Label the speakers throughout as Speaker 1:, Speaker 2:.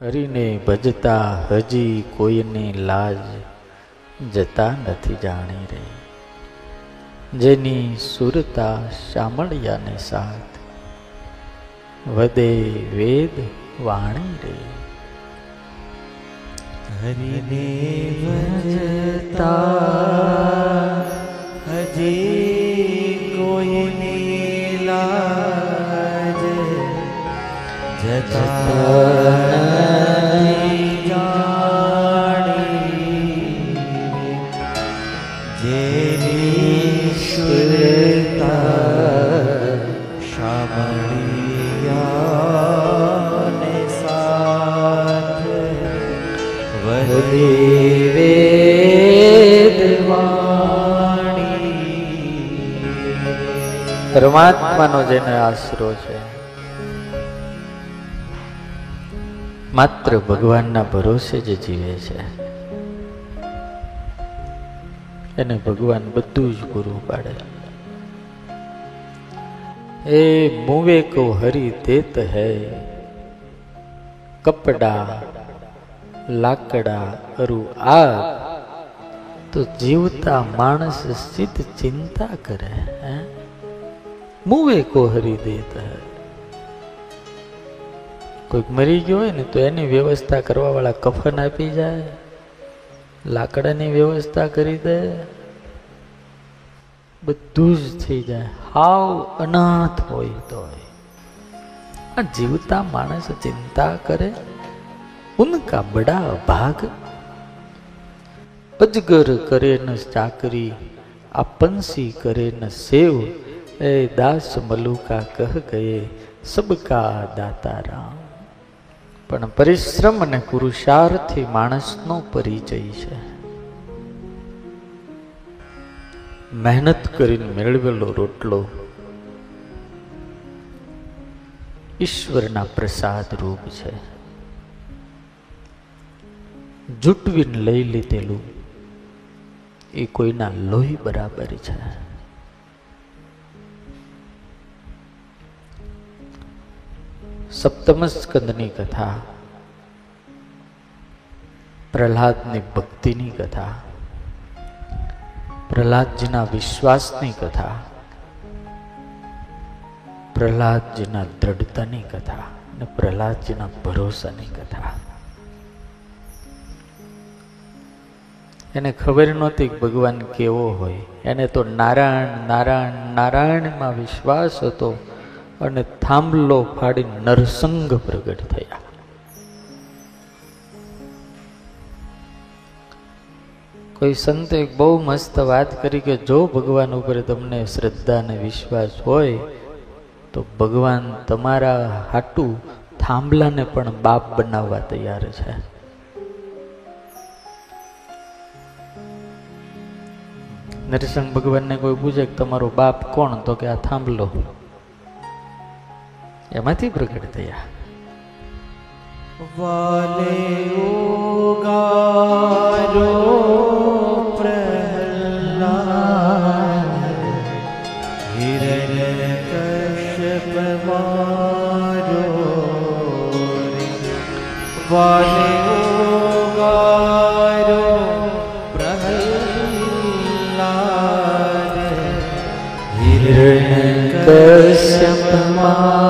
Speaker 1: હરીને ભજતા હજી કોઈની લાજ જતા નથી જાણી રહી. જેની સુરતા શામળિયાને સાથ વદે વેદ વાણી રે
Speaker 2: હરિને ભજતા હજી
Speaker 1: પરમાત્માનો જેને આશરો છે. માત્ર ભગવાનના ભરોસે જ જીવે છે. એને ભગવાન બધું જ પૂરું પાડે. એ મુવે કો હરી દેત હૈ, કપડા, લાકડા અરુ આ તો જીવતા માણસ સ્થિત ચિંતા કરે, હે? મુવે કો હરી દેત હૈ. કોઈક મરી ગયો હોય ને તો એની વ્યવસ્થા કરવા વાળા કફન આપી જાય, લાકડાની વ્યવસ્થા કરી દે, બધું જ થઈ જાય. હાવ અનાથ હોય તો આ જીવતા માણસ ચિંતા કરે, ઉનકા બડા ભાગ. અજગર કરે ન ચાકરી આ પંસી કરે ન સેવ. એ દાસ મલુકા કહ ગયે સબકા દાતા રામ પણ પરિશ્રમ અને પુરુષાર્થથી માણસનો પરિચય છે. મહેનત કરીને મેળવેલો રોટલો ઈશ્વરના પ્રસાદ રૂપ છે. જૂટવીને લઈ લીધેલું એ કોઈના લોહી બરાબર છે. સપ્તમ સ્કંદની કથા, પ્રહલાદની ભક્તિની કથા, પ્રહલાદજીના વિશ્વાસની કથા, પ્રહલાદજીના દ્રઢતાની કથા અને પ્રહલાદજીના ભરોસાની કથા. એને ખબર નહોતી ભગવાન કેવો હોય. એને તો નારાયણ નારાયણ, નારાયણમાં વિશ્વાસ હતો. અને થાંભલો ફાડી નરસંગ પ્રગટ થયા. કોઈ સંતે બહુ મસ્ત વાત કરી કે જો ભગવાન ઉપર તમને શ્રદ્ધા અને વિશ્વાસ હોય, તો ભગવાન તમારા હાટું થાંભલાને પણ બાપ બનાવવા તૈયાર છે. નરસિંહ ભગવાનને કોઈ પૂછે કે તમારો બાપ કોણ? તો કે આ થાંભલો. એમાંથી પ્રગટ થયા
Speaker 2: વાલે ઉગારો. વાલે પ્રહલાદ હિરણ્ય કશ્યપ મારો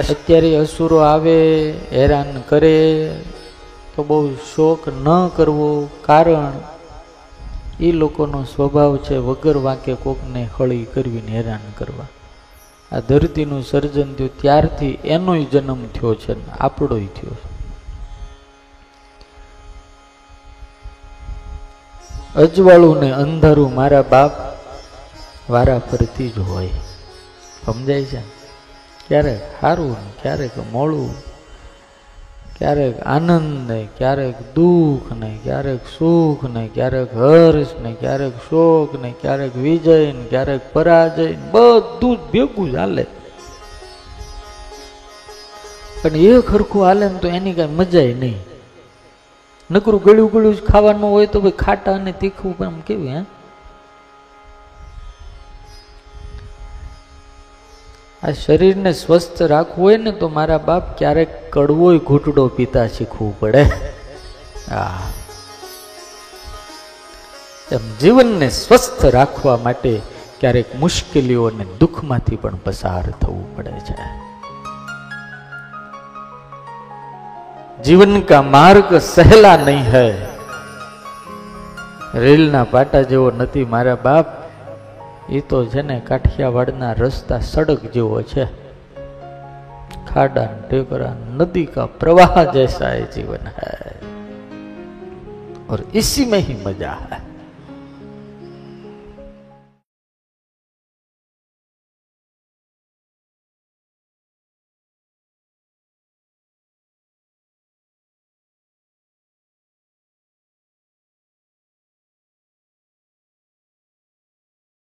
Speaker 1: અત્યારે અસુરો આવે, હેરાન કરે, તો બહુ શોક ન કરવો કારણ એ લોકોનો સ્વભાવ છે, વગર વાંકે કોકને હળી કરવીને હેરાન કરવા. આ ધરતીનું સર્જન થયું, ત્યારથી એનોય જન્મ થયો છે, ને આપણોય થયો છે. અજવાળું ને અંધારું મારા બાપ વારા ફરતી જ હોય. સમજાય છે? ક્યારેક સારું ક્યારેક મોડું, ક્યારેક આનંદ ને ક્યારેક દુઃખ ને ક્યારેક સુખ ને ક્યારેક હર્ષ ને ક્યારેક શોક ને ક્યારેક વિજય ને ક્યારેક પરાજય બધું જ ભેગું જ હાલે. પણ એ ખરખું હાલે ને તો એની કાંઈ મજાય નહીં. નકરું ગળ્યું ગળ્યું જ ખાવાનું હોય તો ભાઈ ખાટા અને તીખું પણ કેવું, હે? આ શરીરને સ્વસ્થ રાખવું હોય ને તો મારા બાપ ક્યારેક કડવોય ઘૂંટડો પીતા શીખવું પડે. આ. એમ જીવનને સ્વસ્થ રાખવા માટે ક્યારેક મુશ્કેલીઓ અને દુઃખમાંથી પણ પસાર થવું પડે છે. જીવન કા માર્ગ સહેલા નહીં હૈ. રેલના પાટા જેવો નથી મારા બાપ. એ તો છે ને કાઠિયાવાડના રસ્તા સડક જેવો છે ખાડા ને ટેકરા नदी का प्रवाह जैसा है जीवन है और इसी में ही मजा है